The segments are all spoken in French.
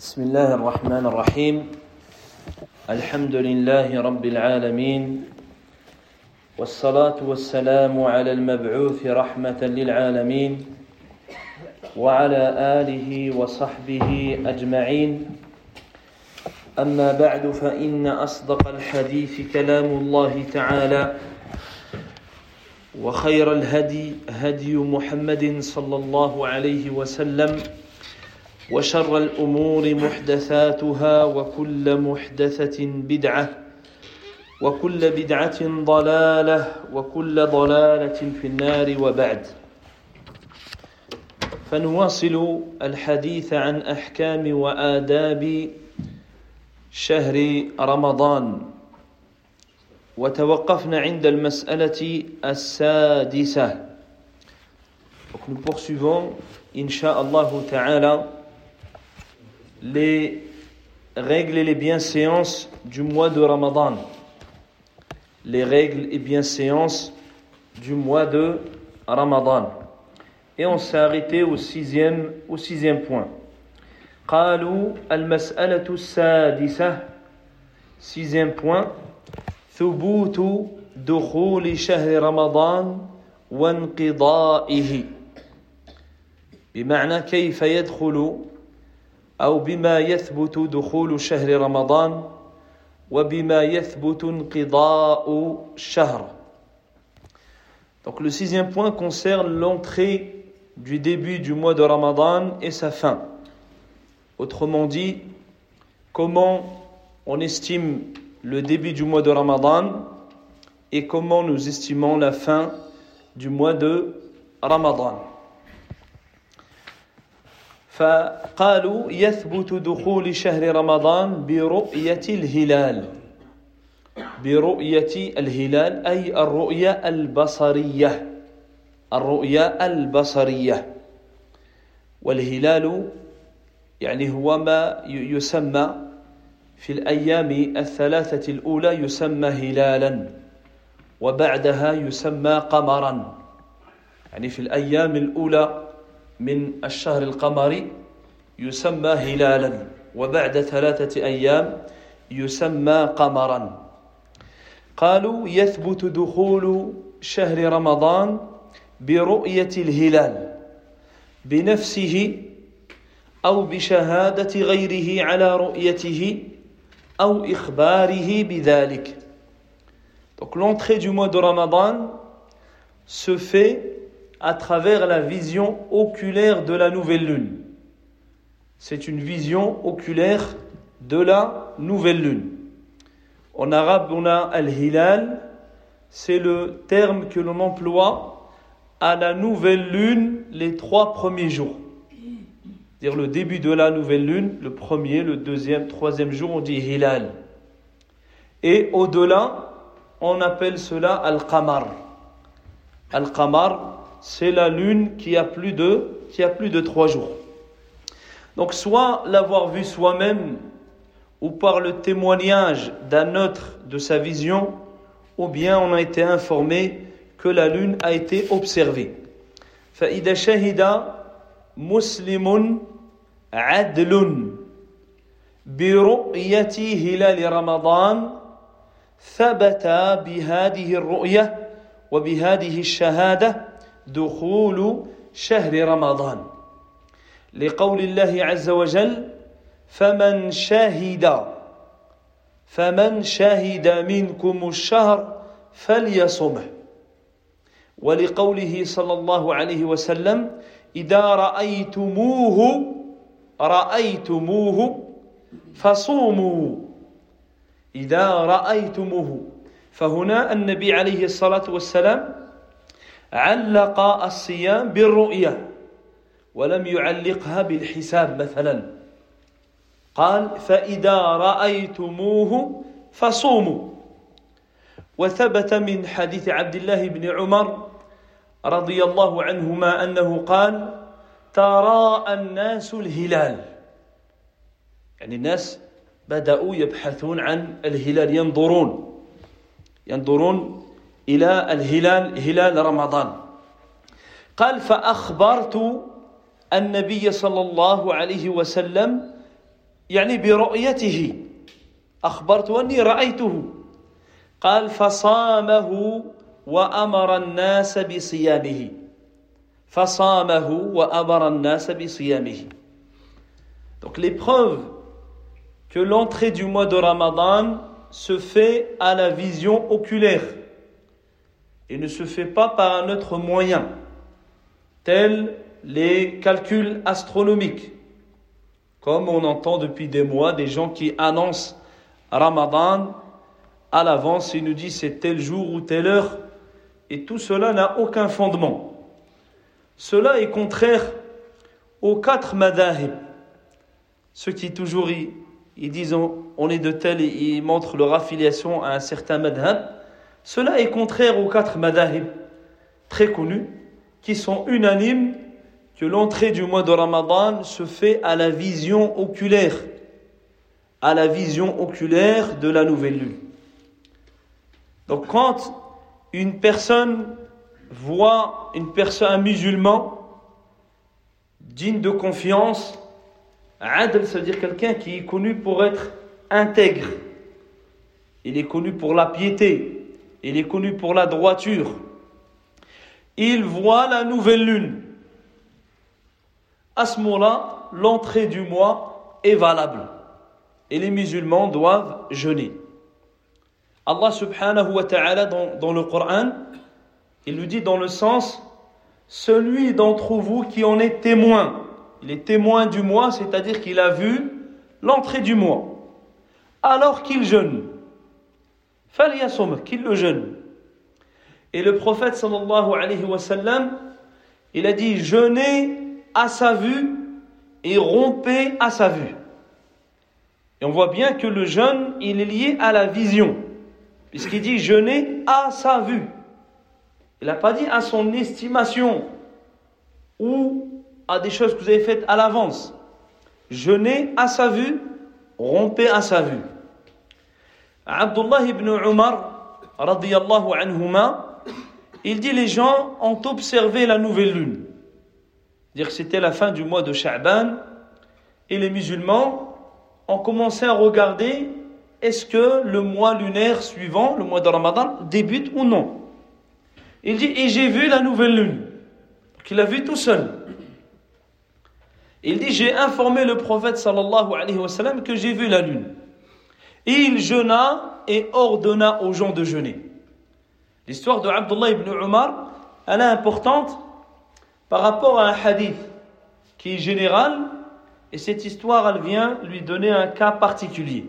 بسم الله الرحمن الرحيم الحمد لله رب العالمين والصلاة والسلام على المبعوث رحمة للعالمين وعلى آله وصحبه أجمعين أما بعد فإن أصدق الحديث كلام الله تعالى وخير الهدي هدي محمد صلى الله عليه وسلم وشر الأمور محدثاتها وكل محدثة بدعة وكل بدعة ضلالة وكل ضلالة في النار وبعد. فنواصل الحديث عن أحكام وآداب شهر رمضان. وتوقفنا عند المسألة السادسة. Donc nous poursuivons, Inch'Allah Ta'ala, les règles et les bienséances du mois de Ramadan. Les règles et bienséances du mois de Ramadan. Et on s'est arrêté au sixième, au sixième point. قالوا المسألة السادسة sixième point ثبوت دخول شهر رمضان وانقضائه بمعنى كيف يدخل أو بما يثبت دخول شهر رمضان وبما يثبت انقضاء الشهر Donc le sixième point concerne l'entrée du début du mois de Ramadan et sa fin. Autrement dit, comment on estime le début du mois de Ramadan et comment nous estimons la fin du mois de Ramadan. فقالوا يثبت دخول شهر رمضان برؤية الهلال. برؤية الهلال أي الرؤية البصرية. الرؤية البصرية. والهلال يعني هو ما يسمى في الأيام الثلاثة الأولى يسمى هلالا وبعدها يسمى قمرا. يعني في الأيام الأولى من الشهر القمري يسمى هلالا وبعد ثلاثة أيام يسمى قمرا. قالوا يثبت دخول شهر رمضان برؤية الهلال بنفسه أو بشهادة غيره على رؤيته أو إخباره بذلك. Donc l'entrée du mois de Ramadan se fait à travers la vision oculaire de la nouvelle lune. C'est une vision oculaire de la nouvelle lune. En arabe, on a al-hilal, c'est le terme que l'on emploie à la nouvelle lune les trois premiers jours. C'est-à-dire le début de la nouvelle lune, le premier, le deuxième, troisième jour, on dit hilal. Et au-delà, on appelle cela al-qamar. Al-qamar, c'est la lune qui a plus de, qui a plus de trois jours. Donc soit l'avoir vu soi-même ou par le témoignage d'un autre de sa vision, ou bien on a été informé que la lune a été observée. فإذا شهد مسلم عدل برؤية هلال رمضان ثبت بهذه الرؤية وبهذه الشهادة دخول شهر رمضان. لقول الله عز وجل فمن شهد فمن شهد منكم الشهر فليصمه. ولقوله صلى الله عليه وسلم إذا رأيتموه رأيتموه فصوموا. إذا رأيتموه. فهنا النبي عليه الصلاة والسلام علق الصيام بالرؤية ولم يعلقها بالحساب مثلا. قال فإذا رأيتموه فصوموا. وثبت من حديث عبد الله بن عمر رضي الله عنهما أنه قال تراءى الناس الهلال. يعني الناس بدأوا يبحثون عن الهلال ينظرون ينظرون إلى الهلال هلال رمضان. قال فأخبرت النبي صلى الله عليه وسلم يعني برؤيته. أخبرت أني رأيته. قال فصامه وأمر الناس بصيامه. فصامه وأمر الناس بصيامه. Donc les preuves que l'entrée du mois de Ramadan se fait à la vision oculaire. Et ne se fait pas par un autre moyen, tel les calculs astronomiques, comme on entend depuis des mois des gens qui annoncent Ramadan à l'avance et nous disent c'est tel jour ou telle heure, et tout cela n'a aucun fondement. Cela est contraire aux quatre madahib. Ceux qui toujours ils, disent on, est de tel et ils montrent leur affiliation à un certain madhab. Cela est contraire aux quatre madahib très connus qui sont unanimes que l'entrée du mois de Ramadan se fait à la vision oculaire, à la vision oculaire de la nouvelle lune. Donc quand une personne voit une personne, un musulman digne de confiance, Adl, cest à dire quelqu'un qui est connu pour être intègre. Il est connu pour la piété. Il est connu pour la droiture. Il voit la nouvelle lune à ce moment-là, l'entrée du mois est valable. Et les musulmans doivent jeûner. Allah subhanahu wa ta'ala dans, le Coran, il lui dit dans le sens, celui d'entre vous qui en est témoin, il est témoin du mois, c'est-à-dire qu'il a vu l'entrée du mois, alors qu'il jeûne. Qu'il le jeûne. Et le prophète sallallahu alayhi wa il a dit jeûnez à sa vue et rompez à sa vue. Et on voit bien que le jeûne, il est lié à la vision, puisqu'il dit jeûner à sa vue. Il n'a pas dit à son estimation ou à des choses que vous avez faites à l'avance. Jeûner à sa vue, rompez à sa vue. Abdullah ibn Umar, radiyallahu anhuma, il dit les gens ont observé la nouvelle lune dire que c'était la fin du mois de Sha'ban, et les musulmans ont commencé à regarder est-ce que le mois lunaire suivant, le mois de Ramadan, débute ou non. Il dit, et j'ai vu la nouvelle lune. qu'il a vu tout seul. Il dit, j'ai informé le prophète sallallahu alayhi wa sallam que j'ai vu la lune. Il jeûna et ordonna aux gens de jeûner. L'histoire de Abdullah ibn Umar, elle est importante par rapport à un hadith qui est général, et cette histoire, elle vient lui donner un cas particulier.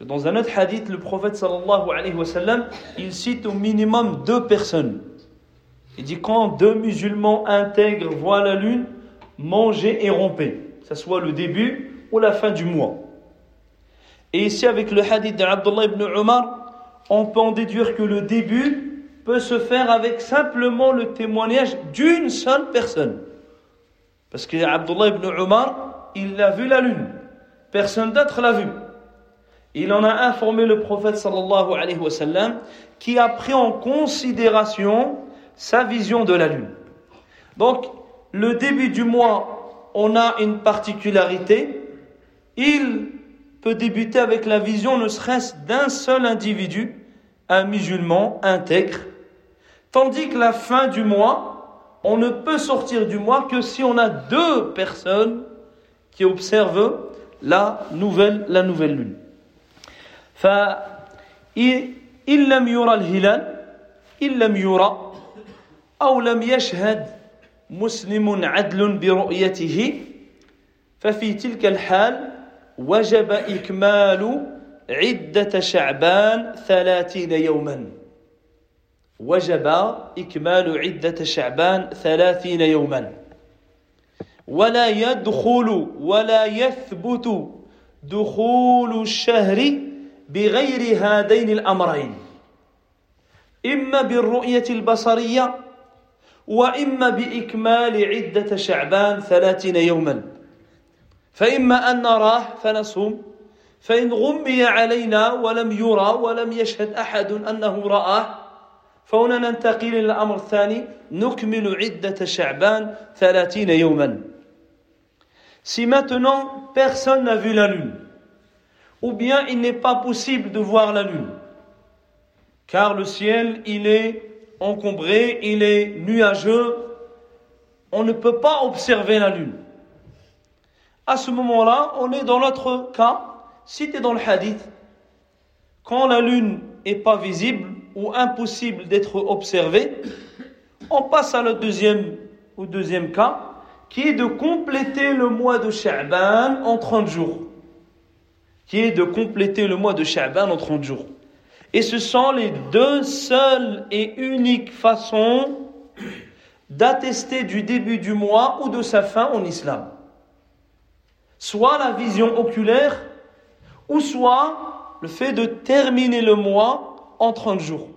Dans un autre hadith, le prophète sallallahu alayhi wa sallam, il cite au minimum deux personnes. Il dit quand deux musulmans intègres voient la lune, mangez et rompez, que ce soit le début ou la fin du mois. Et ici, avec le hadith d'Abdullah ibn Umar, on peut en déduire que le début peut se faire avec simplement le témoignage d'une seule personne. Parce que Abdullah ibn Umar, il a vu la lune. Personne d'autre l'a vu. Il en a informé le prophète sallallahu alayhi wa sallam qui a pris en considération sa vision de la lune. Donc, le début du mois, on a une particularité. Il peut débuter avec la vision ne serait-ce d'un seul individu, un musulman intègre, Tandis que la fin du mois, on ne peut sortir du mois que si on a deux personnes qui observent la nouvelle, la nouvelle lune. فإن لم يرى الهلال إن لم يرى أو لم يشهد مسلم عدل برؤيته ففي تلك الحال وجب إكمال عدة شعبان ثلاثين يوماً. وجب إكمال عدة شعبان ثلاثين يوما. ولا يدخل ولا يثبت دخول الشهر بغير هذين الأمرين. إما بالرؤية البصرية وإما بإكمال عدة شعبان ثلاثين يوما. فإما أن نراه فنصوم فإن غمي علينا ولم يرى ولم يشهد أحد أنه رآه فهنا ننتقل إلى الأمر الثاني نكمل عدة شعبان ثلاثين يوما Si maintenant personne n'a vu la lune, ou bien il n'est pas possible de voir la lune, car le ciel, il est encombré, il est nuageux, on ne peut pas observer la lune. À ce moment-là, on est dans l'autre cas, cité dans le hadith, quand la lune n'est pas visible ou impossible d'être observée, on passe à le deuxième, au deuxième cas, qui est de compléter le mois de Sha'ban en 30 jours. Qui est de compléter le mois de Sha'ban en 30 jours. Et ce sont les deux seules et uniques façons d'attester du début du mois ou de sa fin en islam Soit la vision oculaire, ou soit le fait de terminer le mois en 30 jours.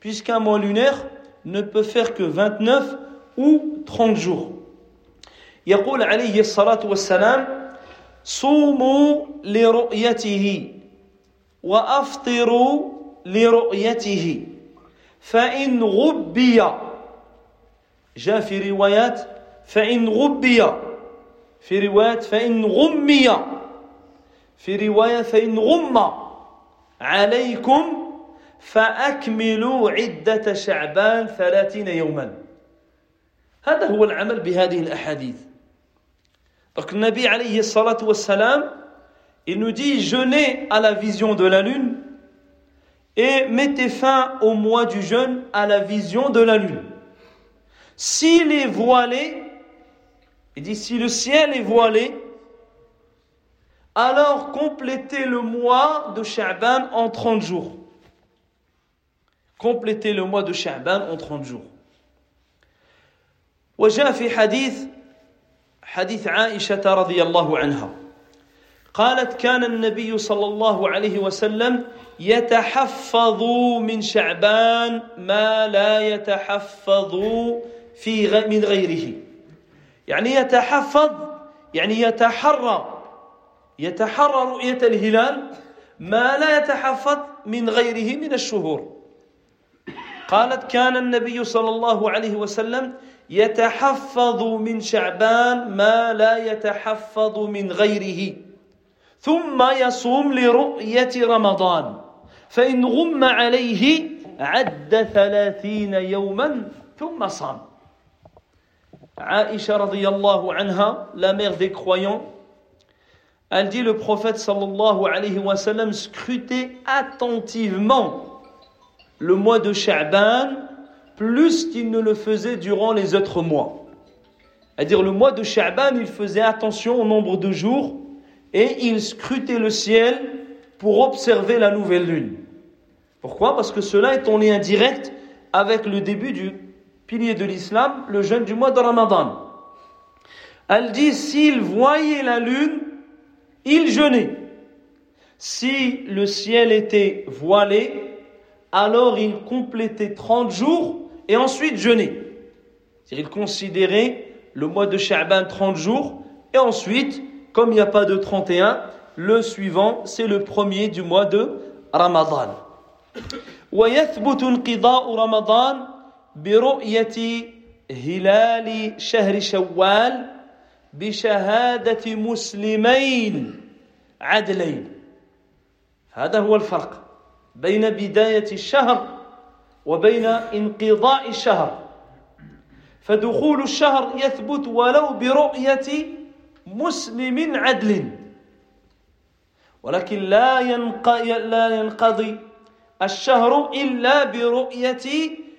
Puisqu'un mois lunaire ne peut faire que 29 ou 30 jours. يقول عليه الصلاة والسلام صوموا لرؤيته وأفطروا لرؤيته فإن غبي جاء في روايات فإن غبي في روايات فإن غمي في رواية فإن غم عليكم فأكملوا عدة شعبان ثلاثين يوما هذا هو العمل بهذه الأحاديث Donc le Nabi alayhi salatu wassalam, il nous dit jeûnez à la vision de la lune et mettez fin au mois du jeûne à la vision de la lune. S'il est voilé, il dit si le ciel est voilé, alors complétez le mois de Sha'ban en 30 jours. Complétez le mois de Sha'ban en 30 jours. وجاء في حديث حديث عائشة رضي الله عنها قالت كان النبي صلى الله عليه وسلم يتحفظ من شعبان ما لا يتحفظ في من غيره يعني يتحفظ يعني يتحرى يتحرى رؤية الهلال ما لا يتحفظ من غيره من الشهور. قالت كان النبي صلى الله عليه وسلم يتحفظ من شعبان ما لا يتحفظ من غيره ثم يصوم لرؤية رمضان فإن غم عليه عد ثلاثين يوما ثم صام. Aïcha radiyallahu anha, la mère des croyants, elle dit le prophète sallallahu alayhi wa sallam scrutait attentivement le mois de Sha'ban plus qu'il ne le faisait durant les autres mois. C'est-à-dire le mois de Sha'ban, il faisait attention au nombre de jours et il scrutait le ciel pour observer la nouvelle lune. Pourquoi? Parce que cela est en lien direct avec le début du pilier de l'islam, le jeûne du mois de Ramadan. Elle dit, s'il voyait la lune, il jeûnait. Si le ciel était voilé, alors il complétait 30 jours et ensuite jeûner. Il considérait le mois de Sha'ban 30 jours et ensuite, comme il n'y a pas de 31, le suivant c'est le premier du mois de Ramadan. ويثبت انقضاء رمضان برؤية هلال شهر شوال بشهادة مسلمين عدلين. هذا هو الفرق بين بداية الشهر وبين انقضاء الشهر. فدخول الشهر يثبت ولو برؤية مسلم عدل. ولكن لا ينقضي الشهر إلا برؤية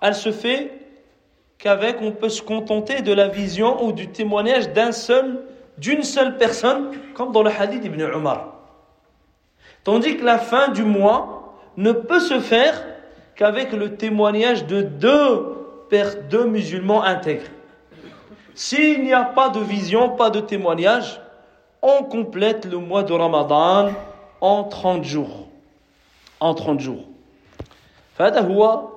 elle se fait qu'avec on peut se contenter de la vision ou du témoignage d'un seul, d'une seule personne, comme dans le hadith d'Ibn Umar. Tandis que la fin du mois, ne peut se faire qu'avec le témoignage de deux, deux musulmans intègres. S'il n'y a pas de vision, pas de témoignage, on complète le mois de Ramadan en 30 jours. En 30 jours. فهذا هو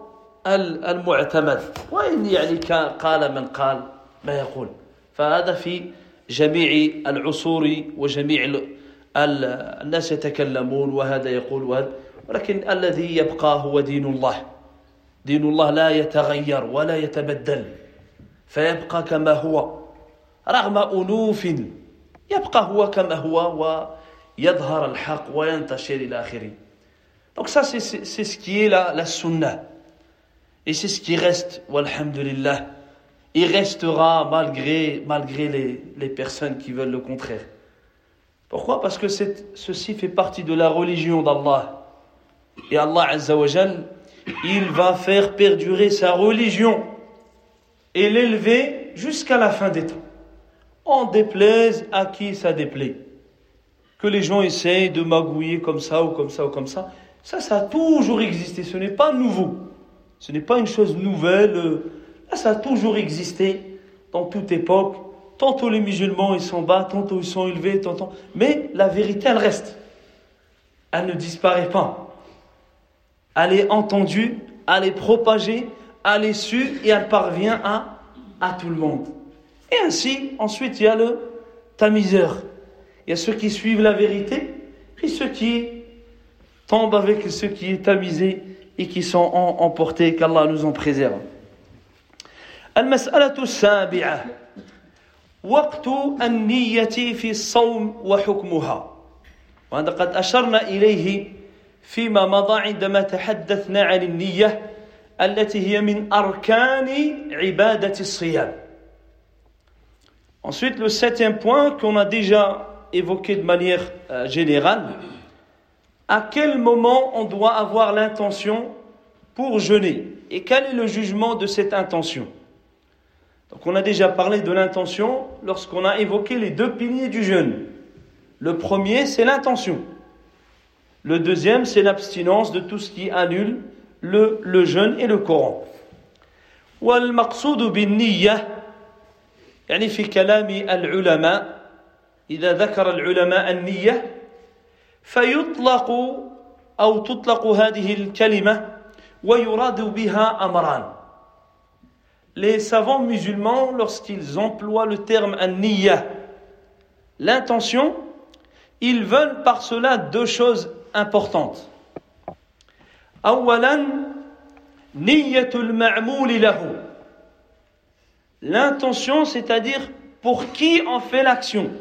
المعتمد. وإن يعني قال من قال ما يقول. فهذا في جميع العصور وجميع الناس يتكلمون وهذا يقول وهذا. ولكن الذي يبقى هو دين الله. دين الله لا يتغير ولا يتبدل. فيبقى كما هو. رغم ألوف يبقى هو كما هو ويظهر الحق وينتشر إلى آخره. Donc ça, c'est ce qui est la, la sunna. Et c'est ce qui reste, walhamdulillah. Il restera malgré, malgré les, les personnes qui veulent le contraire. Pourquoi? Parce que ceci fait partie de la religion d'Allah. Et Allah Azzawajal, il va faire perdurer sa religion et l'élever jusqu'à la fin des temps. On déplaise à qui ça déplaît. Que les gens essayent de magouiller comme ça ou comme ça ou comme ça, ça, ça a toujours existé. Ce n'est pas nouveau. Ce n'est pas une chose nouvelle. Là, ça a toujours existé dans toute époque. Tantôt les musulmans ils sont bas, tantôt ils sont élevés, tantôt. Mais la vérité, elle reste. Elle ne disparaît pas. Elle est entendue, elle est propagée, elle est sue et elle parvient à, à tout le monde. Et ainsi, ensuite, il y a le tamiseur. Il y a ceux qui suivent la vérité, puis ceux qui tombent avec ceux qui est tamisé et qui sont emportés, qu'Allah nous en préserve. المسألة السابعة وقت النية في الصوم وحكمها وهذا قد أشرنا إليه فيما مضى عندما تحدثنا عن النية التي هي من أركان عبادة الصيام Ensuite, le septième point qu'on a déjà évoqué de manière euh, générale, à quel moment on doit avoir l'intention pour jeûner et quel est le jugement de cette intention. Donc on a déjà parlé de l'intention lorsqu'on a évoqué les deux piliers du jeûne. Le premier, c'est l'intention. Le deuxième, c'est l'abstinence de tout ce qui annule le, le jeûne et le Coran. والمقصود بالنية يعني في كلام العلماء إذا ذكر العلماء النية فيطلق أو تطلق هذه الكلمة ويراد بها أمران Les savants musulmans, lorsqu'ils emploient le terme an-niyya, l'intention, ils veulent par cela deux choses importantes. أولا نية المعمول له L'intention, c'est-à-dire pour qui on fait l'action.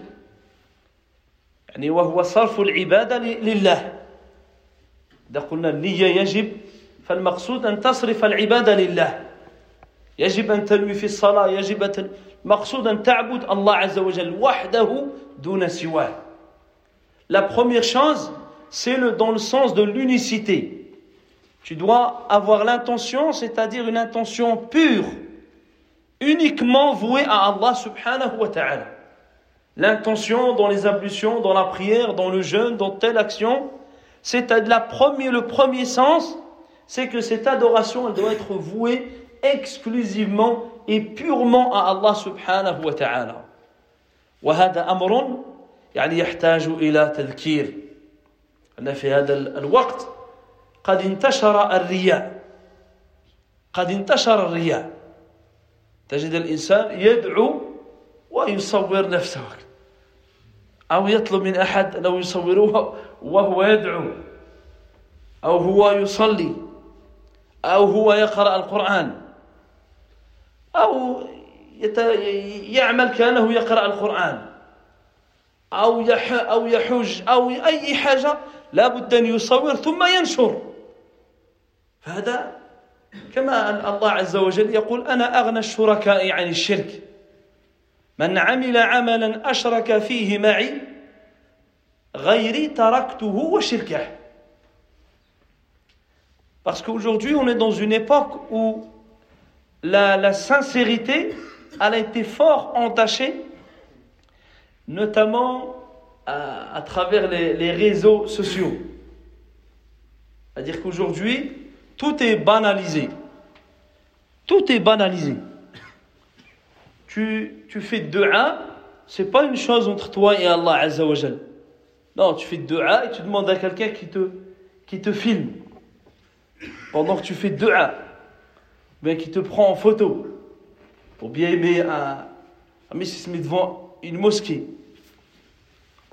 يعني وهو صرف العبادة لله إذا قلنا النية يجب فالمقصود أن تصرف العبادة لله يجب أن تنوي في الصلاة يجب أن المقصود أن تعبد الله عز وجل وحده دون سواه La première chose, c'est le, dans le sens de l'unicité. Tu dois avoir l'intention, c'est-à-dire une intention pure, uniquement vouée à Allah subhanahu wa ta'ala. L'intention dans les ablutions, dans la prière, dans le jeûne, dans telle action, c'est la première, le premier sens, c'est que cette adoration, elle doit être vouée exclusivement et purement à Allah subhanahu wa ta'ala. وهذا أمر يعني يحتاج إلى تذكير أن في هذا الوقت قد انتشر الرياء قد انتشر الرياء تجد الإنسان يدعو ويصور نفسه أو يطلب من أحد أنه يصوروه وهو يدعو. أو هو يصلي. أو هو يقرأ القرآن. أو يعمل كأنه يقرأ القرآن. أو يح أو يحج أو أي حاجة لا بد أن يصور ثم ينشر. فهذا كما الله عز وجل يقول أنا أغنى الشركاء عن الشرك. من عمل عملا أشرك فيه معي غيري تركته وشركه Parce qu'aujourd'hui, on est dans une époque où la, la sincérité, elle a été fort entachée, notamment à, à travers les, les, réseaux sociaux. C'est-à-dire qu'aujourd'hui, tout est banalisé. Tout est banalisé tu, tu fais dua c'est pas une chose entre toi et Allah Azza wa Jal. Non, tu fais dua et tu demandes à quelqu'un qui te, qui te filme. Pendant que tu fais dua, bien qui te prend en photo. Pour bien aimer un, un se met devant une mosquée.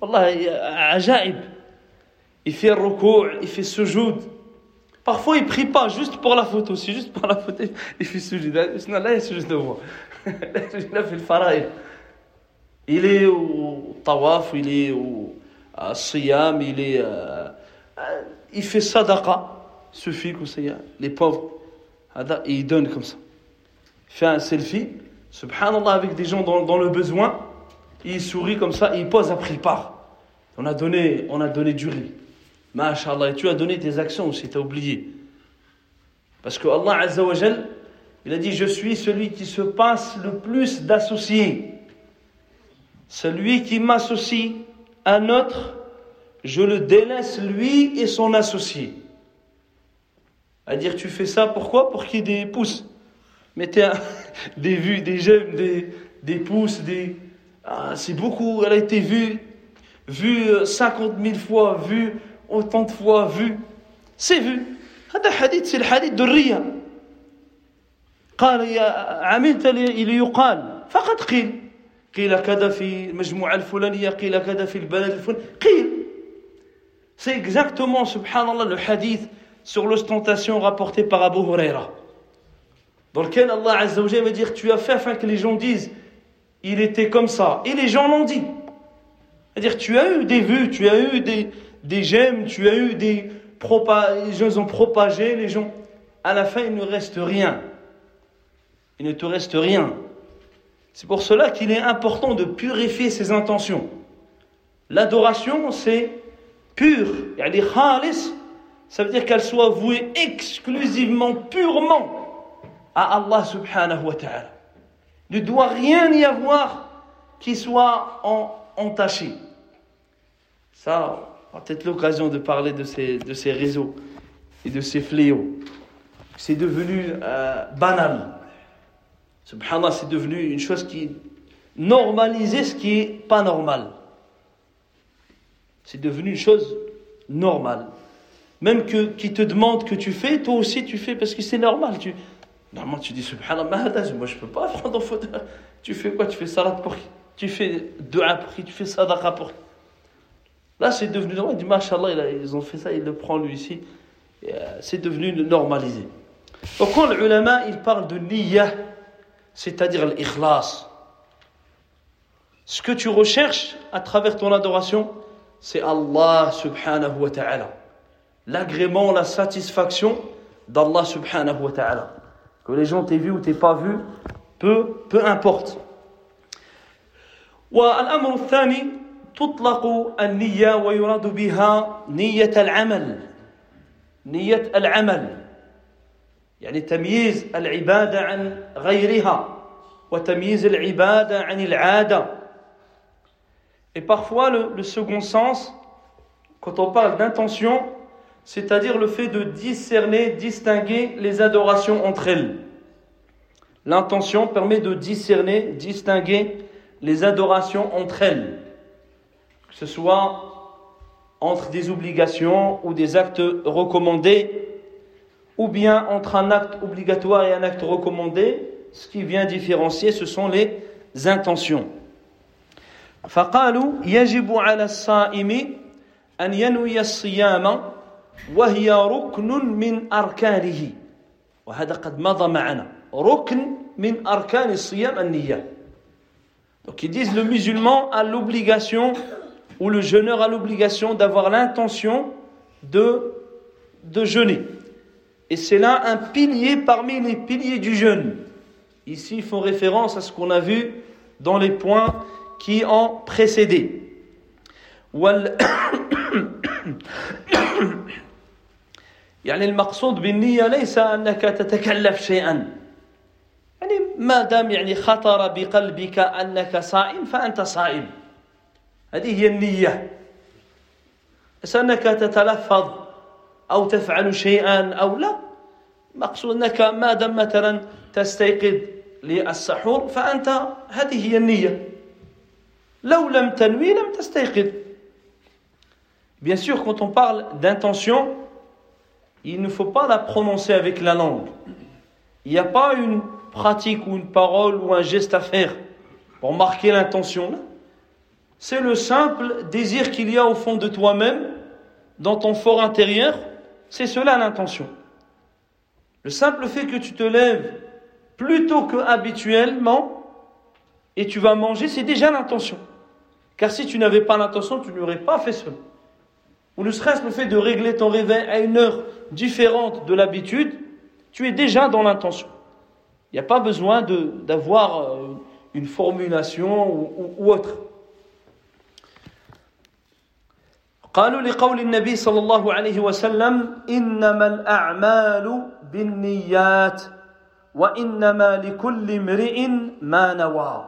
Wallah, ajaib. Il fait recours, il fait sujoud. Parfois, il prie pas juste pour la photo. C'est juste pour la photo, il fait. Sinon, là, il il fait le. Il est au tawaf, il est au siyam, il est. Euh, il fait sadaqa, suffit ça, les pauvres. Il donne comme ça. Il fait un selfie, subhanallah, avec des gens dans, le besoin. Il sourit comme ça, il pose après il part. On a donné, on a donné du riz. Masha'Allah, et tu as donné tes actions aussi, tu as oublié. Parce que Allah Azza wa Jal, il a dit Je suis celui qui se passe le plus d'associés. Celui qui m'associe à un autre, je le délaisse lui et son associé. À dire tu fais ça pourquoi? Pour qu'il y ait des pouces. Mettez des vues, des j'aime, des, des pouces, des. Ah, c'est beaucoup, elle a été vue, vue 50 000 fois, vue autant de fois, vue. C'est vu. هذا حديث c'est le hadith de Ria. قال يا عملت ليقال فقد قيل قيل كذا في المجموعة الفلانية قيل كذا في البلد الفلاني قيل C'est exactement, subhanallah, le hadith sur l'ostentation rapporté par Abu Huraira. Dans lequel Allah Azza wa va dire Tu as fait afin que les gens disent Il était comme ça. Et les gens l'ont dit. C'est-à-dire Tu as eu des vues, tu as eu des, des j'aime, tu as eu des. Les gens ont propagé, les gens. À la fin, il ne reste rien. Il ne te reste rien. C'est pour cela qu'il est important de purifier ses intentions. L'adoration, c'est pur. khalis, ça veut dire qu'elle soit vouée exclusivement, purement à Allah subhanahu wa ta'ala. Il ne doit rien y avoir qui soit entaché. Ça, peut-être l'occasion de parler de ces, réseaux et de ces fléaux. C'est devenu euh, banal. Subhanallah, c'est devenu une chose qui normalisait ce qui est pas normal. C'est devenu une chose normale. Même que qui te demande que tu fais, toi aussi tu fais parce que c'est normal. Normalement tu dis Subhanallah, moi je peux pas prendre en photo. Tu fais quoi? Tu fais salat pour qui? Tu fais dua pour qui? Tu fais sadaqa pour qui? Là c'est devenu normal. Il dit Mashallah, ils ont fait ça, il le prend lui ici. Euh, c'est devenu normalisé. Donc quand l'ulama il parle de niyyah, c'est-à-dire l'ikhlas. Ce que tu recherches à travers ton adoration, c'est Allah subhanahu wa ta'ala. L'agrément, la satisfaction d'Allah subhanahu wa ta'ala. Que les gens t'aient vu ou t'aient pas vu, peu, peu importe. والأمر الثاني تطلق النية ويراد بها نية العمل نية العمل يعني تمييز العبادة عن غيرها وتمييز العبادة عن العادة Et parfois le, le second sens, quand on parle d'intention, c'est-à-dire le fait de discerner, distinguer les adorations entre elles. L'intention permet de discerner, distinguer les adorations entre elles, que ce soit entre des obligations ou des actes recommandés, ou bien entre un acte obligatoire et un acte recommandé, ce qui vient différencier, ce sont les intentions. فقالوا يجب على الصائم أن ينوي الصيام وهي ركن من أركانه وهذا قد مضى معنا ركن من أركان الصيام النية Donc ils disent le musulman a l'obligation ou le jeûneur a l'obligation d'avoir l'intention de, de jeûner. Et c'est là un pilier parmi les piliers du jeûne. Ici, ils font référence à ce qu'on a vu dans les points qui ont précédé. يعني المقصود بالنية ليس أنك تتكلف شيئا يعني ما دام يعني خطر بقلبك أنك صائم فأنت صائم هذه هي النية ليس أنك تتلفظ أو تفعل شيئا أو لا مقصود أنك ما دام مثلا تستيقظ للسحور فأنت هذه هي النية Bien sûr, quand on parle d'intention, il ne faut pas la prononcer avec la langue. Il n'y a pas une pratique ou une parole ou un geste à faire pour marquer l'intention. C'est le simple désir qu'il y a au fond de toi-même, dans ton fort intérieur, c'est cela l'intention. Le simple fait que tu te lèves plus tôt que habituellement et tu vas manger, c'est déjà l'intention. Car si tu n'avais pas l'intention, tu n'aurais pas fait cela. Ou ne serait-ce le fait de régler ton réveil à une heure différente de l'habitude, tu es déjà dans l'intention. Il n'y a pas besoin d'avoir euh, une formulation ou, autre. قالوا لقول النبي صلى الله عليه وسلم انما الاعمال بالنيات وانما لكل امرئ ما نوى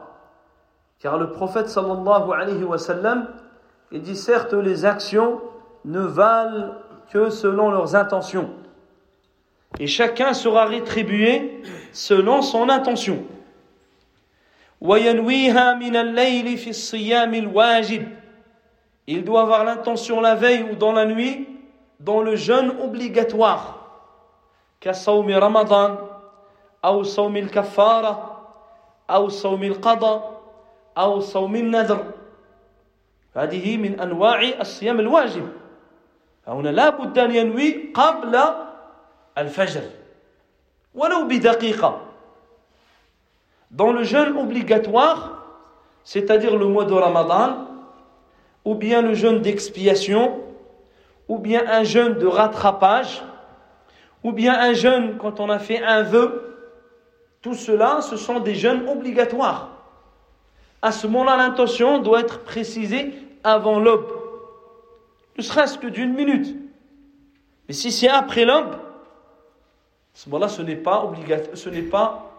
car le prophète sallallahu alayhi wa sallam il dit certes les actions ne valent que selon leurs intentions et chacun sera rétribué selon son intention وينويها من الليل في الصيام الواجب il doit avoir l'intention la veille ou dans la nuit dans le jeûne obligatoire كصوم رمضان أو صوم الكفارة أو صوم القضاء أو صوم النذر هذه من أنواع الصيام الواجب هنا لا بد أن ينوي قبل الفجر ولو بدقيقة dans le jeûne obligatoire c'est-à-dire le mois de Ramadan ou bien le jeûne d'expiation, ou bien un jeûne de rattrapage, ou bien un jeûne quand on a fait un vœu. Tout cela, ce sont des jeûnes obligatoires. À ce moment-là, l'intention doit être précisée avant l'aube, ne serait-ce que d'une minute. Mais si c'est après l'aube, à ce moment-là, ce n'est pas ce n'est pas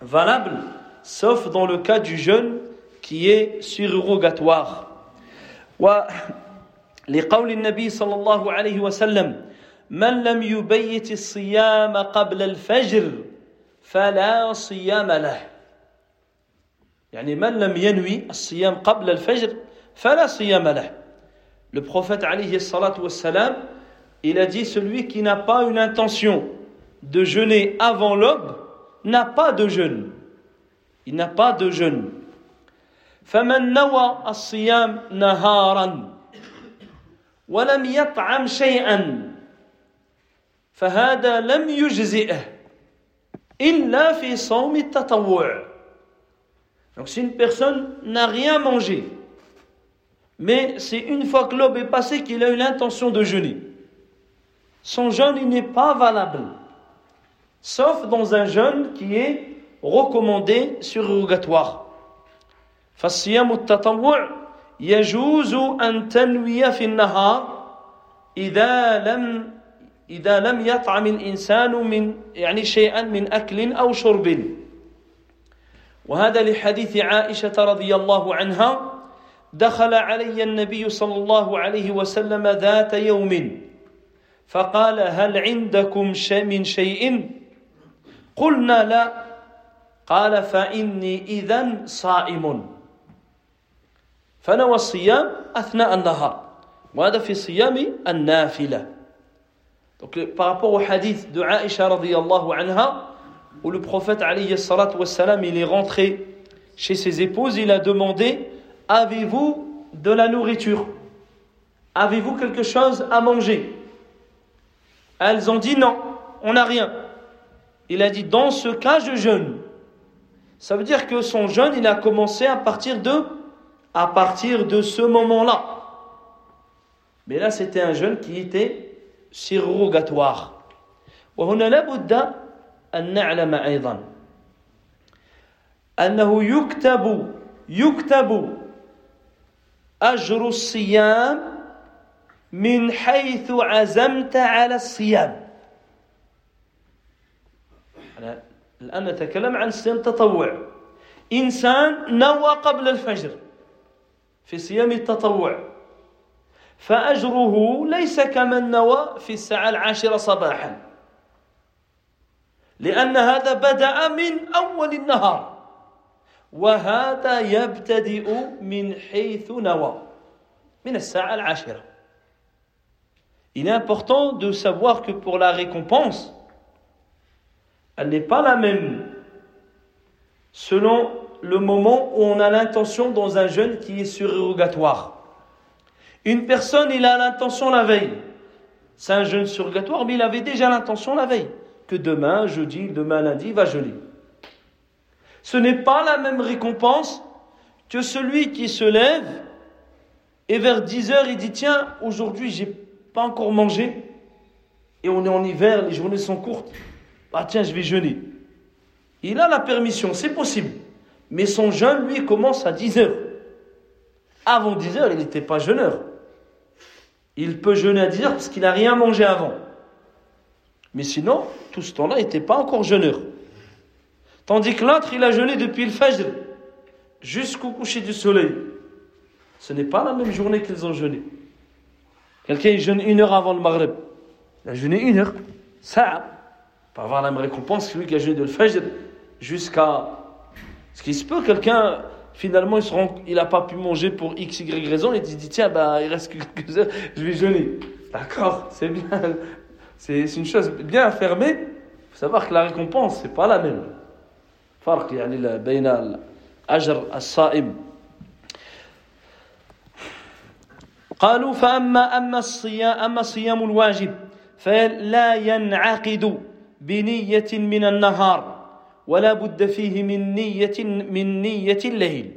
valable, sauf dans le cas du jeûne qui est surrogatoire. ولقول النبي صلى الله عليه وسلم من لم يبيت الصيام قبل الفجر فلا صيام له. يعني من لم ينوي الصيام قبل الفجر فلا صيام له. Le prophète عليه الصلاة والسلام il a dit celui qui n'a pas une intention de jeûner avant l'aube n'a pas de jeûne. Il n'a pas de jeûne. فمن نوى الصيام نهارا ولم يطعم شيئا فهذا لم يجزئه إلا في صوم التطوع Donc si une personne n'a rien mangé, mais c'est une fois que l'aube est passée qu'il a eu l'intention de jeûner, son jeûne n'est pas valable, sauf dans un jeûne qui est recommandé surrogatoire. فالصيام التطوع يجوز أن تنوي في النهار إذا لم إذا لم يطعم الإنسان من يعني شيئا من أكل أو شرب. وهذا لحديث عائشة رضي الله عنها دخل علي النبي صلى الله عليه وسلم ذات يوم فقال هل عندكم من شيء؟ قلنا لا. قال فإني إذا صائم. فنوى الصيام أثناء النهار وهذا في صيام النافلة Donc, par rapport au hadith de Aisha radiallahu anha, où le prophète alayhi salatu wassalam, il est rentré chez ses épouses, il a demandé Avez-vous de la nourriture Avez-vous quelque chose à manger Elles ont dit non, on n'a rien. Il a dit Dans ce cas, je jeûne. Ça veut dire que son jeûne, il a commencé à partir de à partir de ce moment-là. Mais là, c'était un jeûne qui était surrogatoire. وهنا لابد أن نعلم أيضا أنه يكتب يكتب أجر الصيام من حيث عزمت على الصيام الآن نتكلم عن صيام تطوع إنسان نوى قبل الفجر في صيام التطوع فأجره ليس كمن نوى في الساعة العاشرة صباحا لأن هذا بدأ من أول النهار وهذا يبتدئ من حيث نوى من الساعة العاشرة Il est important de savoir que pour la récompense, elle n'est pas la même selon le moment où on a l'intention dans un jeûne qui est surrogatoire. Une personne, il a l'intention la veille. C'est un jeûne surrogatoire, mais il avait déjà l'intention la veille. Que demain, jeudi, demain, lundi, il va jeûner. Ce n'est pas la même récompense que celui qui se lève et vers 10 heures, il dit Tiens, aujourd'hui, j'ai pas encore mangé. Et on est en hiver, les journées sont courtes. Ah, tiens, je vais jeûner. Il a la permission, c'est possible. Mais son jeûne, lui, commence à 10 heures. Avant 10 heures, il n'était pas jeûneur. Il peut jeûner à 10 heures parce qu'il n'a rien mangé avant. Mais sinon, tout ce temps-là, il n'était pas encore jeûneur. Tandis que l'autre, il a jeûné depuis le Fajr jusqu'au coucher du soleil. Ce n'est pas la même journée qu'ils ont jeûné. Quelqu'un jeûne une heure avant le Maghreb. Il a jeûné une heure. Ça, pas avoir la même récompense que lui qui a jeûné de le Fajr jusqu'à. Ce qui se peut, quelqu'un, finalement, il n'a pas pu manger pour X, Y raison, et il dit tiens, bah, il reste quelques heures, je vais jeûner. D'accord, c'est bien. C'est une chose bien affirmée. Il faut savoir que la récompense, c'est pas la même. فرق يعني بين الأجر الصائم قالوا فأما أما الصيام أما صيام الواجب فلا ينعقد بنية من النهار ولا بد فيه من نية من نية الليل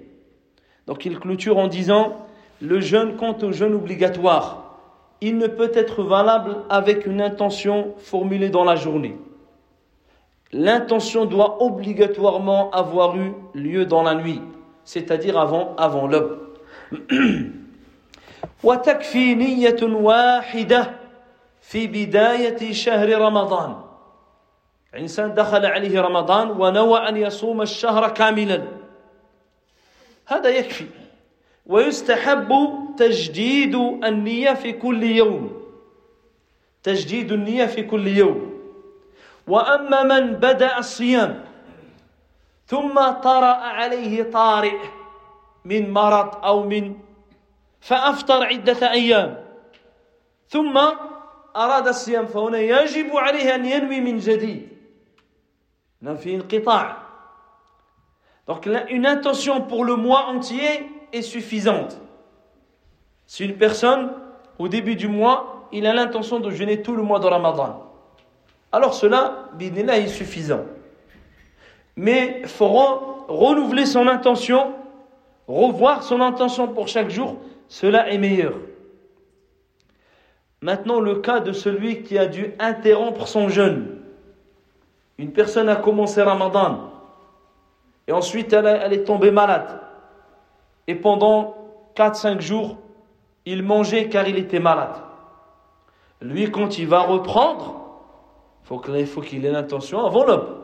Donc il clôture en disant le jeûne quant au jeûne obligatoire il ne peut être valable avec une intention formulée dans la journée l'intention doit obligatoirement avoir eu lieu dans la nuit, c'est-à-dire avant, avant l'aube. وتكفي نية واحدة في بداية شهر رمضان إنسان دخل عليه رمضان ونوى أن يصوم الشهر كاملا. هذا يكفي. ويستحب تجديد النية في كل يوم. تجديد النية في كل يوم. وأما من بدأ الصيام ثم طرأ عليه طارئ من مرض أو من فأفطر عدة أيام ثم أراد الصيام فهنا يجب عليه أن ينوي من جديد. Donc une intention pour le mois entier est suffisante. Si une personne, au début du mois, il a l'intention de jeûner tout le mois de Ramadan, alors cela, bidnillah, est suffisant. Mais il faut renouveler son intention, revoir son intention pour chaque jour, cela est meilleur. Maintenant, le cas de celui qui a dû interrompre son jeûne. Une personne a commencé Ramadan et ensuite elle, est tombée malade. Et pendant 4-5 jours, il mangeait car il était malade. Lui, quand il va reprendre, faut il faut qu'il ait l'intention avant l'aube.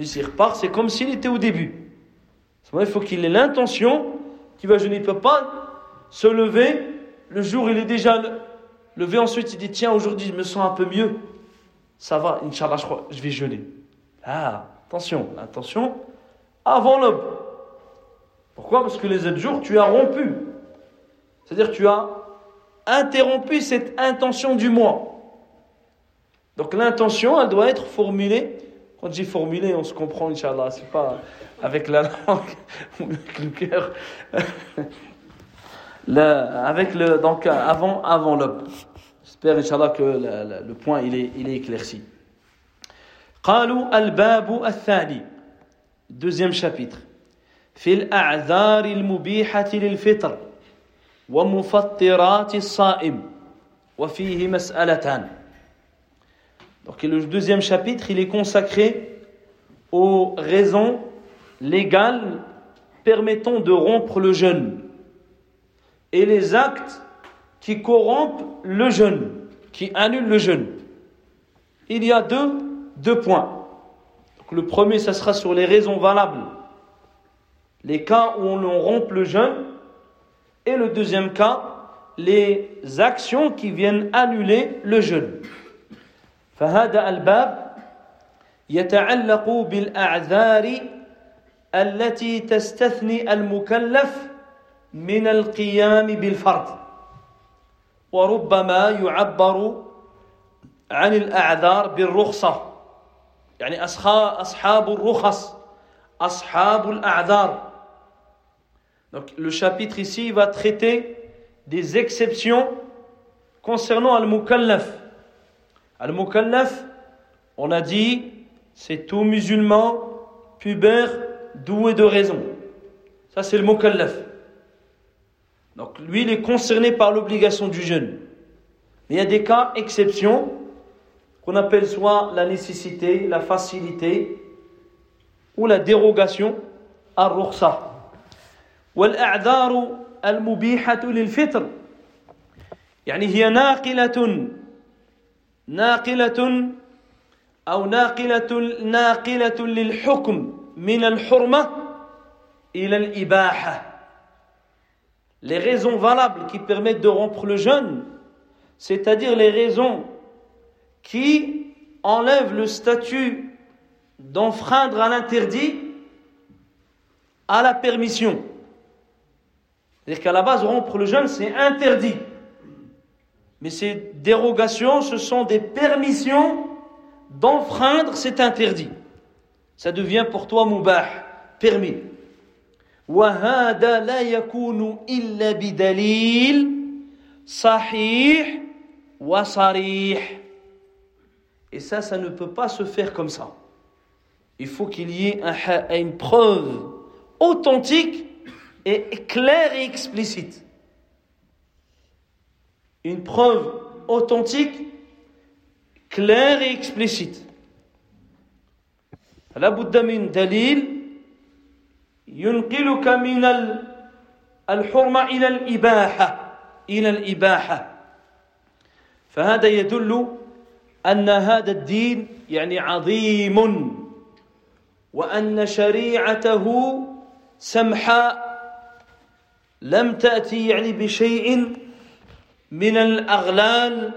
S'il repart, c'est comme s'il était au début. Il faut qu'il ait l'intention qu'il va. Il ne peut pas se lever, le jour il est déjà levé, ensuite il dit Tiens, aujourd'hui je me sens un peu mieux. Ça va, Inch'Allah, je vais jeûner. Ah, attention, attention, avant l'aube. Pourquoi? Parce que les autres jours, tu as rompu. C'est-à-dire tu as interrompu cette intention du mois. Donc l'intention, elle doit être formulée. Quand j'ai formulé, on se comprend, Inch'Allah. C'est pas avec la langue ou avec le cœur. avec le, donc avant, avant. J'espère, Inch'Allah, que le, le, point il est, il est éclairci. قالوا الباب الثاني deuxième chapitre في الأعذار المبيحة للفطر ومفطرات الصائم وفيه مسألتان Donc le deuxième chapitre, il est consacré aux raisons légales permettant de rompre le jeûne et les actes qui corrompent le jeûne, qui annulent le jeûne. Il y a deux, deux points. Donc le premier, ça sera sur les raisons valables, les cas où on rompt le jeûne, et le deuxième cas, les actions qui viennent annuler le jeûne. فهذا الباب يتعلق بالأعذار التي تستثني المكلف من القيام بالفرض وربما يعبر عن الأعذار بالرخصة يعني أصحاب الرخص أصحاب الأعذار Donc le chapitre ici va traiter des exceptions concernant Al-Mukallaf. Al-Mukallaf, on a dit, c'est tout musulman pubère doué de raison. Ça, c'est le Mukallaf. Donc lui, il est concerné par l'obligation du jeûne. Mais il y a des cas exceptions qu'on appelle soit la nécessité, la facilité ou la dérogation à rukhsa. والأعذار المبيحة للفطر يعني هي ناقلة ناقلة أو ناقلة ناقلة للحكم من الحرمة إلى الإباحة les raisons valables qui permettent de rompre le jeûne, c'est-à-dire les raisons qui enlèvent le statut d'enfreindre à l'interdit à la permission. C'est-à-dire qu'à la base, rompre le jeûne, c'est interdit. Mais ces dérogations, ce sont des permissions d'enfreindre cet interdit. Ça devient pour toi mubah, permis. وهذا لا يكون إلا بدليل صحيح وصريح Et ça, ça ne peut pas se faire comme ça. Il faut qu'il y ait un, une preuve authentique et claire et explicite. Une preuve authentique, claire et explicite. La Bouddha min dalil ينقلك من الحرمة إلى الإباحة إلى الإباحة. فهذا يدل أن هذا الدين يعني عظيم وأن شريعته سمحاء لم تأتي يعني بشيء من الأغلال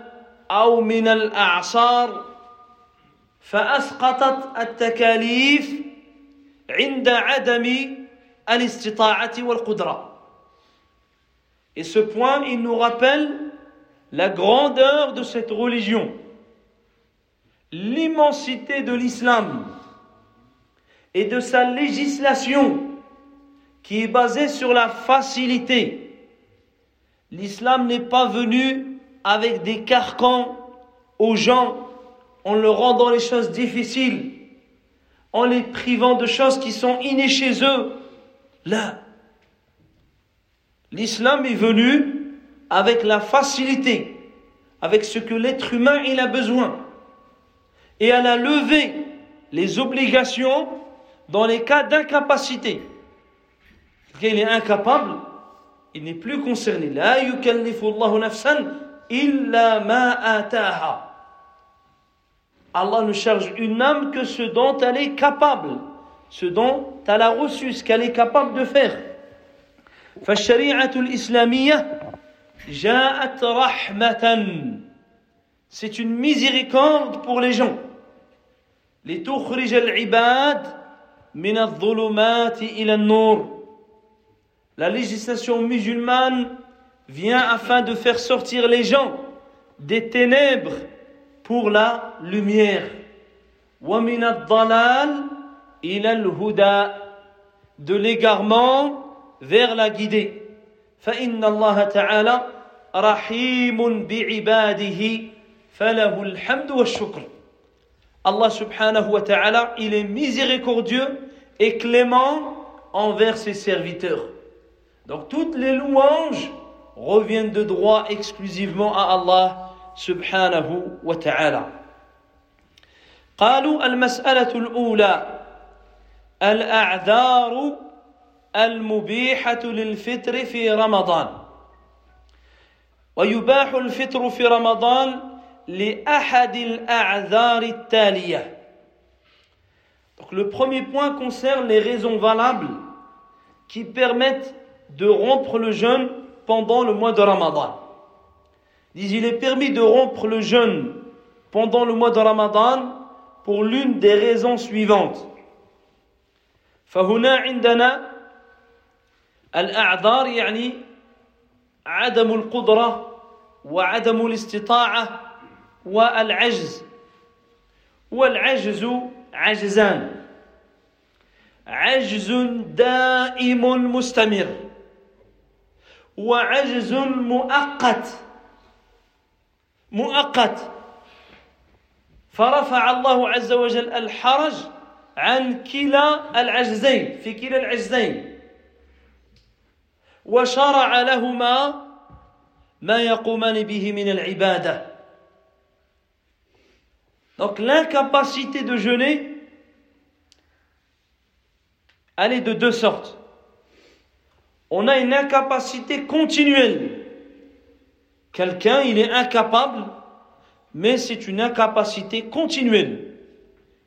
أو من الأعصار فأسقطت التكاليف عند عدم Et ce point, il nous rappelle la grandeur de cette religion, l'immensité de l'islam et de sa législation qui est basée sur la facilité. L'islam n'est pas venu avec des carcans aux gens en leur rendant les choses difficiles, en les privant de choses qui sont innées chez eux Là, l'islam est venu avec la facilité, avec ce que l'être humain a besoin. Et elle a levé les obligations dans les cas d'incapacité. Il est incapable, il n'est plus concerné. La nafsan illa ma Allah ne charge une âme que ce dont elle est capable ce dont elle a reçu, ce qu'elle est capable de faire. فالشريعة الإسلامية جاءت رحمة C'est une miséricorde pour les gens. لتخرج العباد من الظلمات إلى النور. La législation musulmane vient afin de faire sortir les gens des ténèbres pour la lumière. ومن الضلال il al-huda, de l'égarement vers la guidée. فإن الله تعالى رحيم بعباده فله الحمد والشكر Allah subhanahu wa ta'ala, il est miséricordieux et clément envers ses serviteurs. Donc toutes les louanges reviennent de droit exclusivement à Allah subhanahu wa ta'ala. قالوا المسألة الأولى الأعذار المبيحة للفطر في رمضان ويباح الفطر في رمضان لأحد الأعذار التالية Donc le premier point concerne les raisons valables qui permettent de rompre le jeûne pendant le mois de Ramadan. Disent il est permis de rompre le jeûne pendant le mois de Ramadan pour l'une des raisons suivantes. فهنا عندنا الأعذار يعني عدم القدرة وعدم الاستطاعة والعجز. والعجز عجزان. عجز دائم مستمر. وعجز مؤقت. مؤقت. فرفع الله عز وجل الحرج عن كلا العجزين في كلا العجزين وشرع لهما ما يقومان به من العباده Donc l'incapacité de jeûner, elle est de deux sortes. On a une incapacité continuelle. Quelqu'un, il est incapable, mais c'est une incapacité continuelle.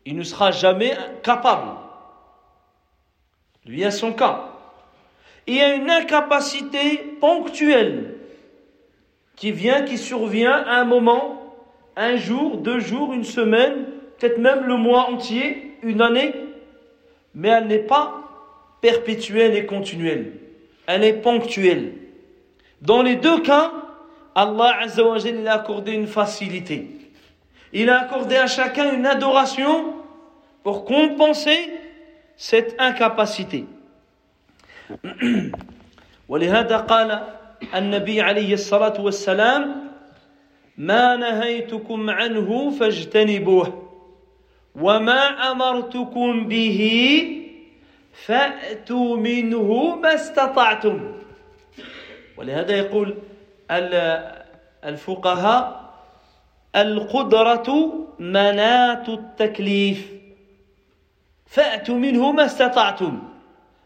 Il ne sera jamais capable. Lui a son cas. Il y a une incapacité ponctuelle qui vient, qui survient à un moment un jour, deux jours, une semaine, peut-être même le mois entier, une année, mais elle n'est pas perpétuelle et continuelle. Elle est ponctuelle. Dans les deux cas, Allah Azzawajal a accordé une facilité Il a accordé à chacun une adoration pour compenser cette incapacité. ولهذا قال النبي عليه الصلاة والسلام ما نهيتكم عنه فاجتنبوه وما امرتكم به فاتوا منه ما استطعتم ولهذا يقول الفقهاء القدره منات التكليف فاتوا منه ما استطعتم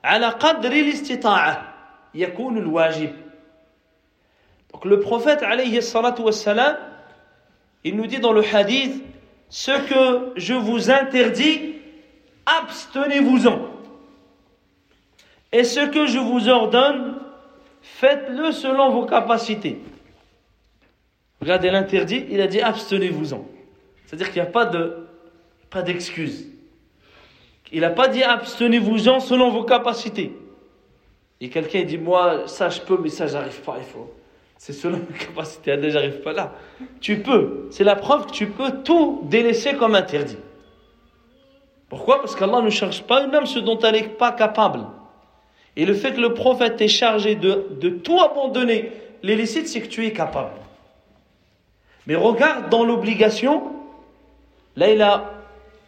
على قدر الاستطاعه يكون الواجب Donc le prophète, alayhi salatu wassalam, il nous dit dans le hadith, ce que je vous interdis, abstenez-vous-en. Et ce que je vous ordonne, faites-le selon vos capacités. Regardez l'interdit, il a dit abstenez-vous-en. C'est-à-dire qu'il n'y a pas de pas d'excuse. Il n'a pas dit abstenez-vous-en selon vos capacités. Et quelqu'un dit moi ça je peux mais ça j'arrive pas, il faut c'est selon la capacité. Déjà, j'arrive pas là. Tu peux. C'est la preuve que tu peux tout délaisser comme interdit. Pourquoi? Parce qu'Allah ne cherche pas âme ce dont elle n'est pas capable. Et le fait que le prophète est chargé de, de tout abandonner, l'illicite, c'est que tu es capable. Mais regarde dans l'obligation, là il a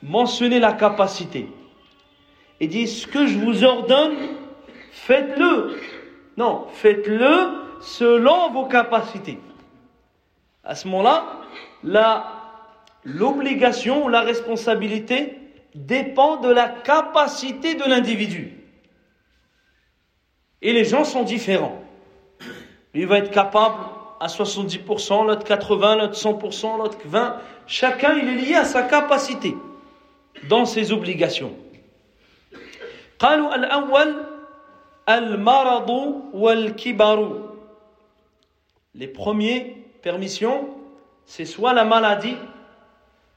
mentionné la capacité. Il dit, ce que je vous ordonne, faites-le. Non, faites-le selon vos capacités. À ce moment-là, l'obligation, la responsabilité dépend de la capacité de l'individu. Et les gens sont différents. Il va être capable à 70%, l'autre 80%, l'autre 100%, l'autre 20%. Chacun, il est lié à sa capacité dans ses obligations. Les premiers permissions, c'est soit la maladie,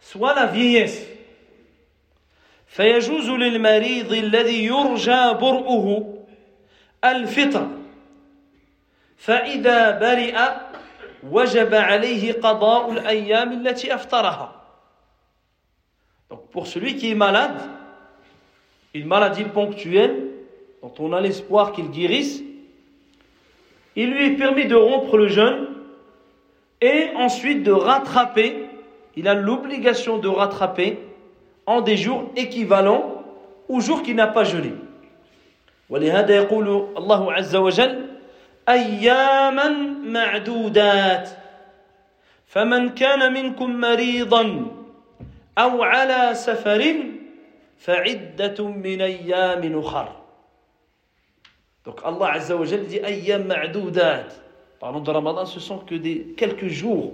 soit la vieillesse. فيجوز للمريض الذي يرجى برؤه الفطر فإذا برئ وجب عليه قضاء الأيام التي أفطرها Donc pour celui qui est malade, une maladie ponctuelle, dont on a l'espoir qu'il guérisse, il lui est permis de rompre le jeûne et ensuite de rattraper, il a l'obligation de rattraper en des jours équivalents aux jours qu'il n'a pas jeûné. ولهذا يقول الله عز وجل أياما معدودات فمن كان منكم مريضا أو على سفر فعدة من أيام أخر donc Allah Azza wa dit ayyam ma'doudat. Parlons de Ramadan, ce sont que des quelques jours.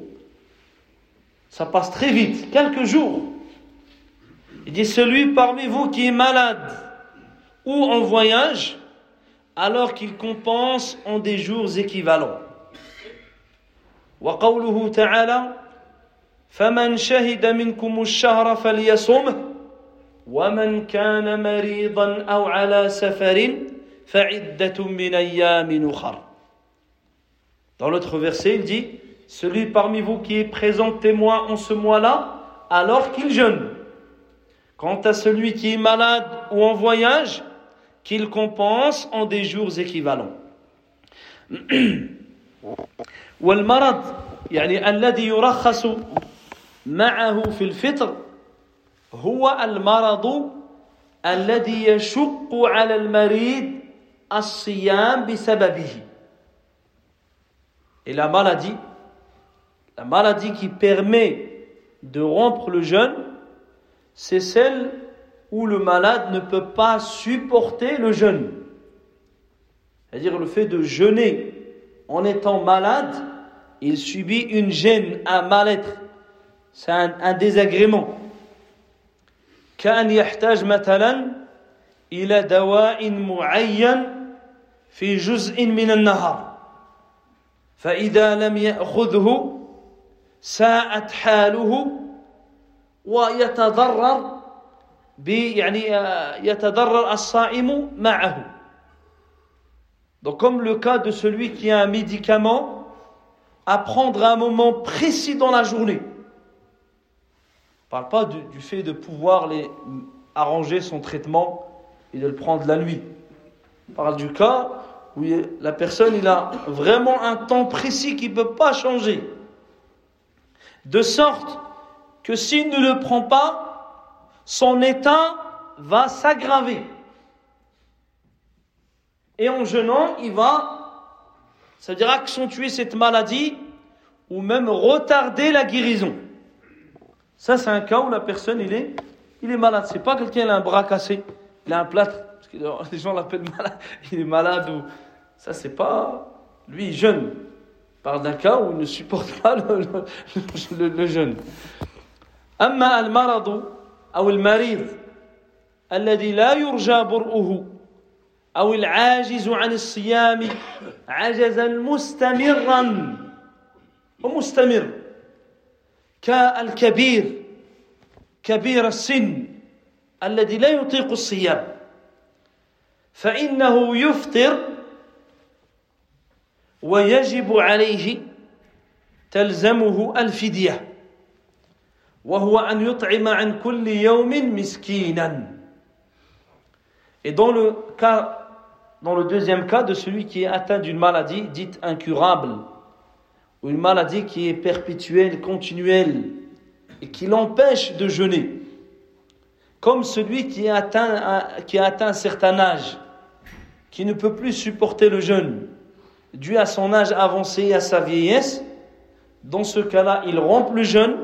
Ça passe très vite, quelques jours. Il dit celui parmi vous qui est malade ou en voyage, alors qu'il compense en des jours équivalents. وقوله تعالى فمن شهد منكم الشهر فليصمه ومن كان مريضا أو على سفر فعدة من أيام أخر Dans l'autre verset, il dit Celui parmi vous qui est présent témoin en ce mois-là, alors qu'il jeûne. Quant à celui qui est malade ou en voyage, qu'il compense en des jours équivalents. والمرض يعني الذي يرخص معه في الفطر هو المرض الذي يشق على المريض الصيام بسببه Et la maladie, la maladie qui permet de rompre le jeûne, c'est celle où le malade ne peut pas supporter le jeûne. C'est-à-dire le fait de jeûner en étant malade, il subit une gêne, un mal-être, c'est un, un désagrément. كان يحتاج مثلا إلى دواء معين في جزء من النهار فإذا لم يأخذه ساءت حاله ويتضرر يعني يتضرر الصائم معه Donc comme le cas de celui qui a un médicament à prendre à un moment précis dans la journée. On ne parle pas du, du, fait de pouvoir les, arranger son traitement et de le prendre la nuit. On parle du cas où la personne il a vraiment un temps précis qui ne peut pas changer. De sorte que s'il ne le prend pas, son état va s'aggraver. Et en jeûnant, il va, ça veut dire accentuer cette maladie ou même retarder la guérison. Ça, c'est un cas où la personne, il est, il est malade. C'est pas quelqu'un qui a un bras cassé, il a un plâtre, parce que les gens l'appellent malade, il est malade ou. Ça, c'est pas. Lui, il jeûne. Il parle d'un cas où il ne supporte pas le, le, le, le jeûne. أو المريض الذي لا يرجى برؤه أو العاجز عن الصيام عجزا مستمرا. ومستمر كالكبير كبير السن الذي لا يطيق الصيام. فإنه يفطر ويجب عليه تلزمه الفدية. وهو أن يطعم عن كل يوم مسكينا Et dans le cas dans le deuxième cas de celui qui est atteint d'une maladie dite incurable, ou une maladie qui est perpétuelle, continuelle, et qui l'empêche de jeûner, comme celui qui a, atteint, qui a atteint un certain âge, qui ne peut plus supporter le jeûne, dû à son âge avancé et à sa vieillesse, dans ce cas-là, ils rompent le jeûne,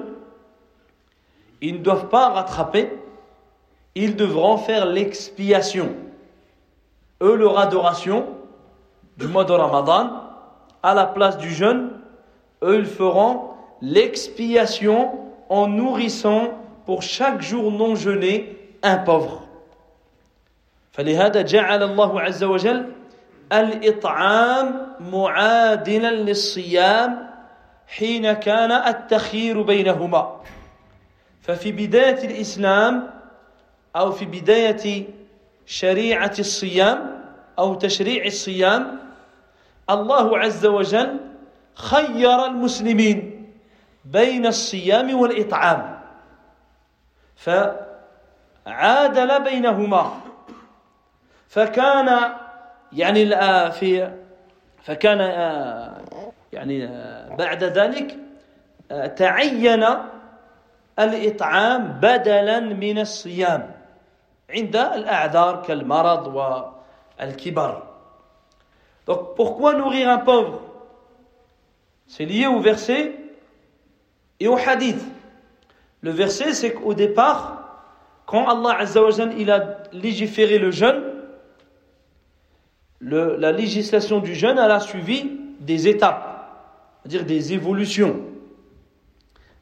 ils ne doivent pas rattraper, ils devront faire l'expiation eux leur adoration du mois de Ramadan, à la place du jeûne, eux ils feront l'expiation en nourrissant pour chaque jour non jeûné un pauvre. فلهذا جعل الله عز وجل الإطعام معادلا للصيام حين كان التخيير بينهما ففي بداية الإسلام أو في بداية شريعة الصيام أو تشريع الصيام الله عز وجل خير المسلمين بين الصيام والإطعام. فعادل بينهما. فكان يعني في فكان يعني بعد ذلك تعين الإطعام بدلا من الصيام عند الأعذار كالمرض والكبر Donc pourquoi nourrir un pauvre C'est lié au verset et au hadith. Le verset, c'est qu'au départ, quand Allah Azzawajal, il a légiféré le jeûne, le, la législation du jeûne, elle a suivi des étapes, c'est-à-dire des évolutions,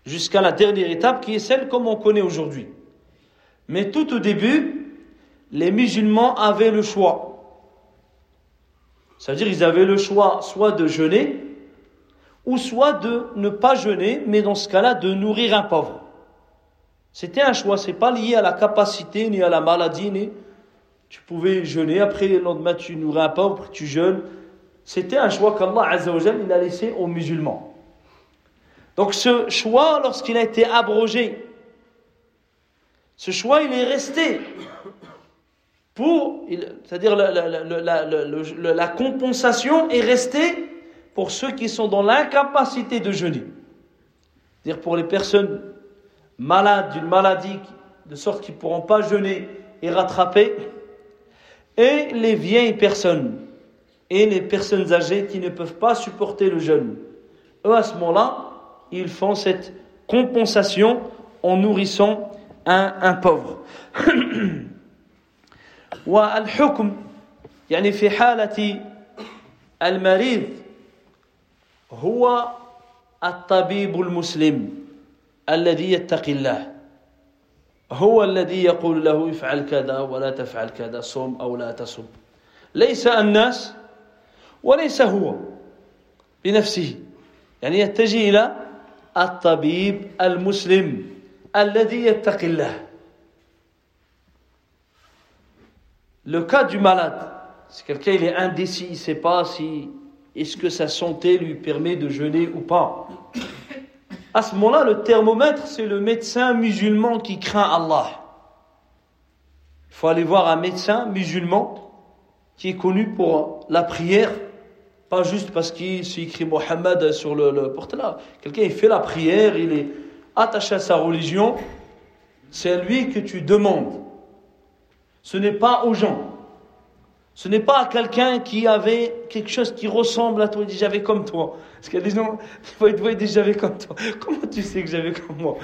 jusqu'à la dernière étape qui est celle comme on connaît aujourd'hui. Mais tout au début, les musulmans avaient le choix. C'est-à-dire ils avaient le choix soit de jeûner, ou soit de ne pas jeûner, mais dans ce cas-là de nourrir un pauvre. C'était un choix, c'est pas lié à la capacité ni à la maladie, ni tu pouvais jeûner, après le lendemain tu nourris pas, après tu jeûnes. C'était un choix qu'Allah a laissé aux musulmans. Donc ce choix, lorsqu'il a été abrogé, ce choix il est resté pour, c'est-à-dire la, la, compensation est restée pour ceux qui sont dans l'incapacité de jeûner. C'est-à-dire pour les personnes malades d'une maladie, de sorte qu'ils ne pourront pas jeûner et rattraper, et les vieilles personnes, et les personnes âgées qui ne peuvent pas supporter le jeûne. Eux, à ce moment-là, ils font cette compensation en nourrissant un, un pauvre. والحكم يعني في حالة المريض هو الطبيب المسلم الذي يتقي الله هو الذي يقول له افعل كذا ولا تفعل كذا صم او لا تصم ليس الناس وليس هو بنفسه يعني يتجه الى الطبيب المسلم الذي يتقي الله Le cas du malade, c'est quelqu'un il est indécis, il ne sait pas si est-ce que sa santé lui permet de jeûner ou pas. À ce moment-là, le thermomètre, c'est le médecin musulman qui craint Allah. Il faut aller voir un médecin musulman qui est connu pour la prière, pas juste parce qu'il écrit Mohammed sur le, le porte-là. Quelqu'un, il fait la prière, il est attaché à sa religion, c'est à lui que tu demandes. Ce n'est pas aux gens. Ce n'est pas à quelqu'un qui avait quelque chose qui ressemble à toi. Il dit j'avais comme toi. Parce qu'il y a des gens, dit j'avais comme toi. Comment tu sais que j'avais comme moi?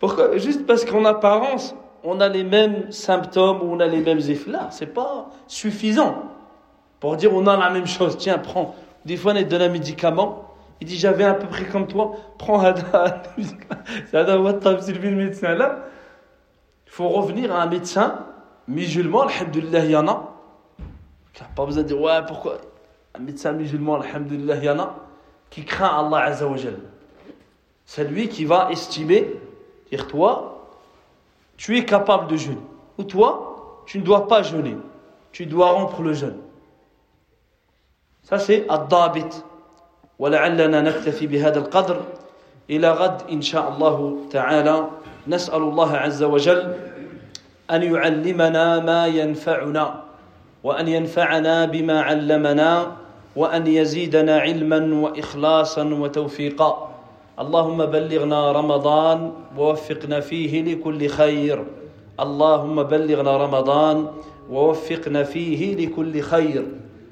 Pourquoi? Juste parce qu'en apparence, on a les mêmes symptômes ou on a les mêmes effets. Là, c'est pas suffisant pour dire on a la même chose. Tiens, prends. Des fois, est donne un médicament. Il dit j'avais à peu près comme toi. Prends un C'est le médecin là. Il faut revenir à un médecin musulman, alhamdulillah, il y en a. Pas besoin de dire, ouais, pourquoi? Un médecin musulman, alhamdulillah, il y en a, qui craint Allah Azzawajal. C'est lui qui va estimer, dire, toi, tu es capable de jeûner. Ou toi, tu ne dois pas jeûner. Tu dois rompre le jeûne. Ça, c'est الضابط. ولعلنا نكتفي بهذا القدر إلى غد إن شاء الله تعالى. نسأل الله عز وجل أن يعلمنا ما ينفعنا وأن ينفعنا بما علمنا وأن يزيدنا علما وإخلاصا وتوفيقا. اللهم بلغنا رمضان ووفقنا فيه لكل خير. اللهم بلغنا رمضان ووفقنا فيه لكل خير.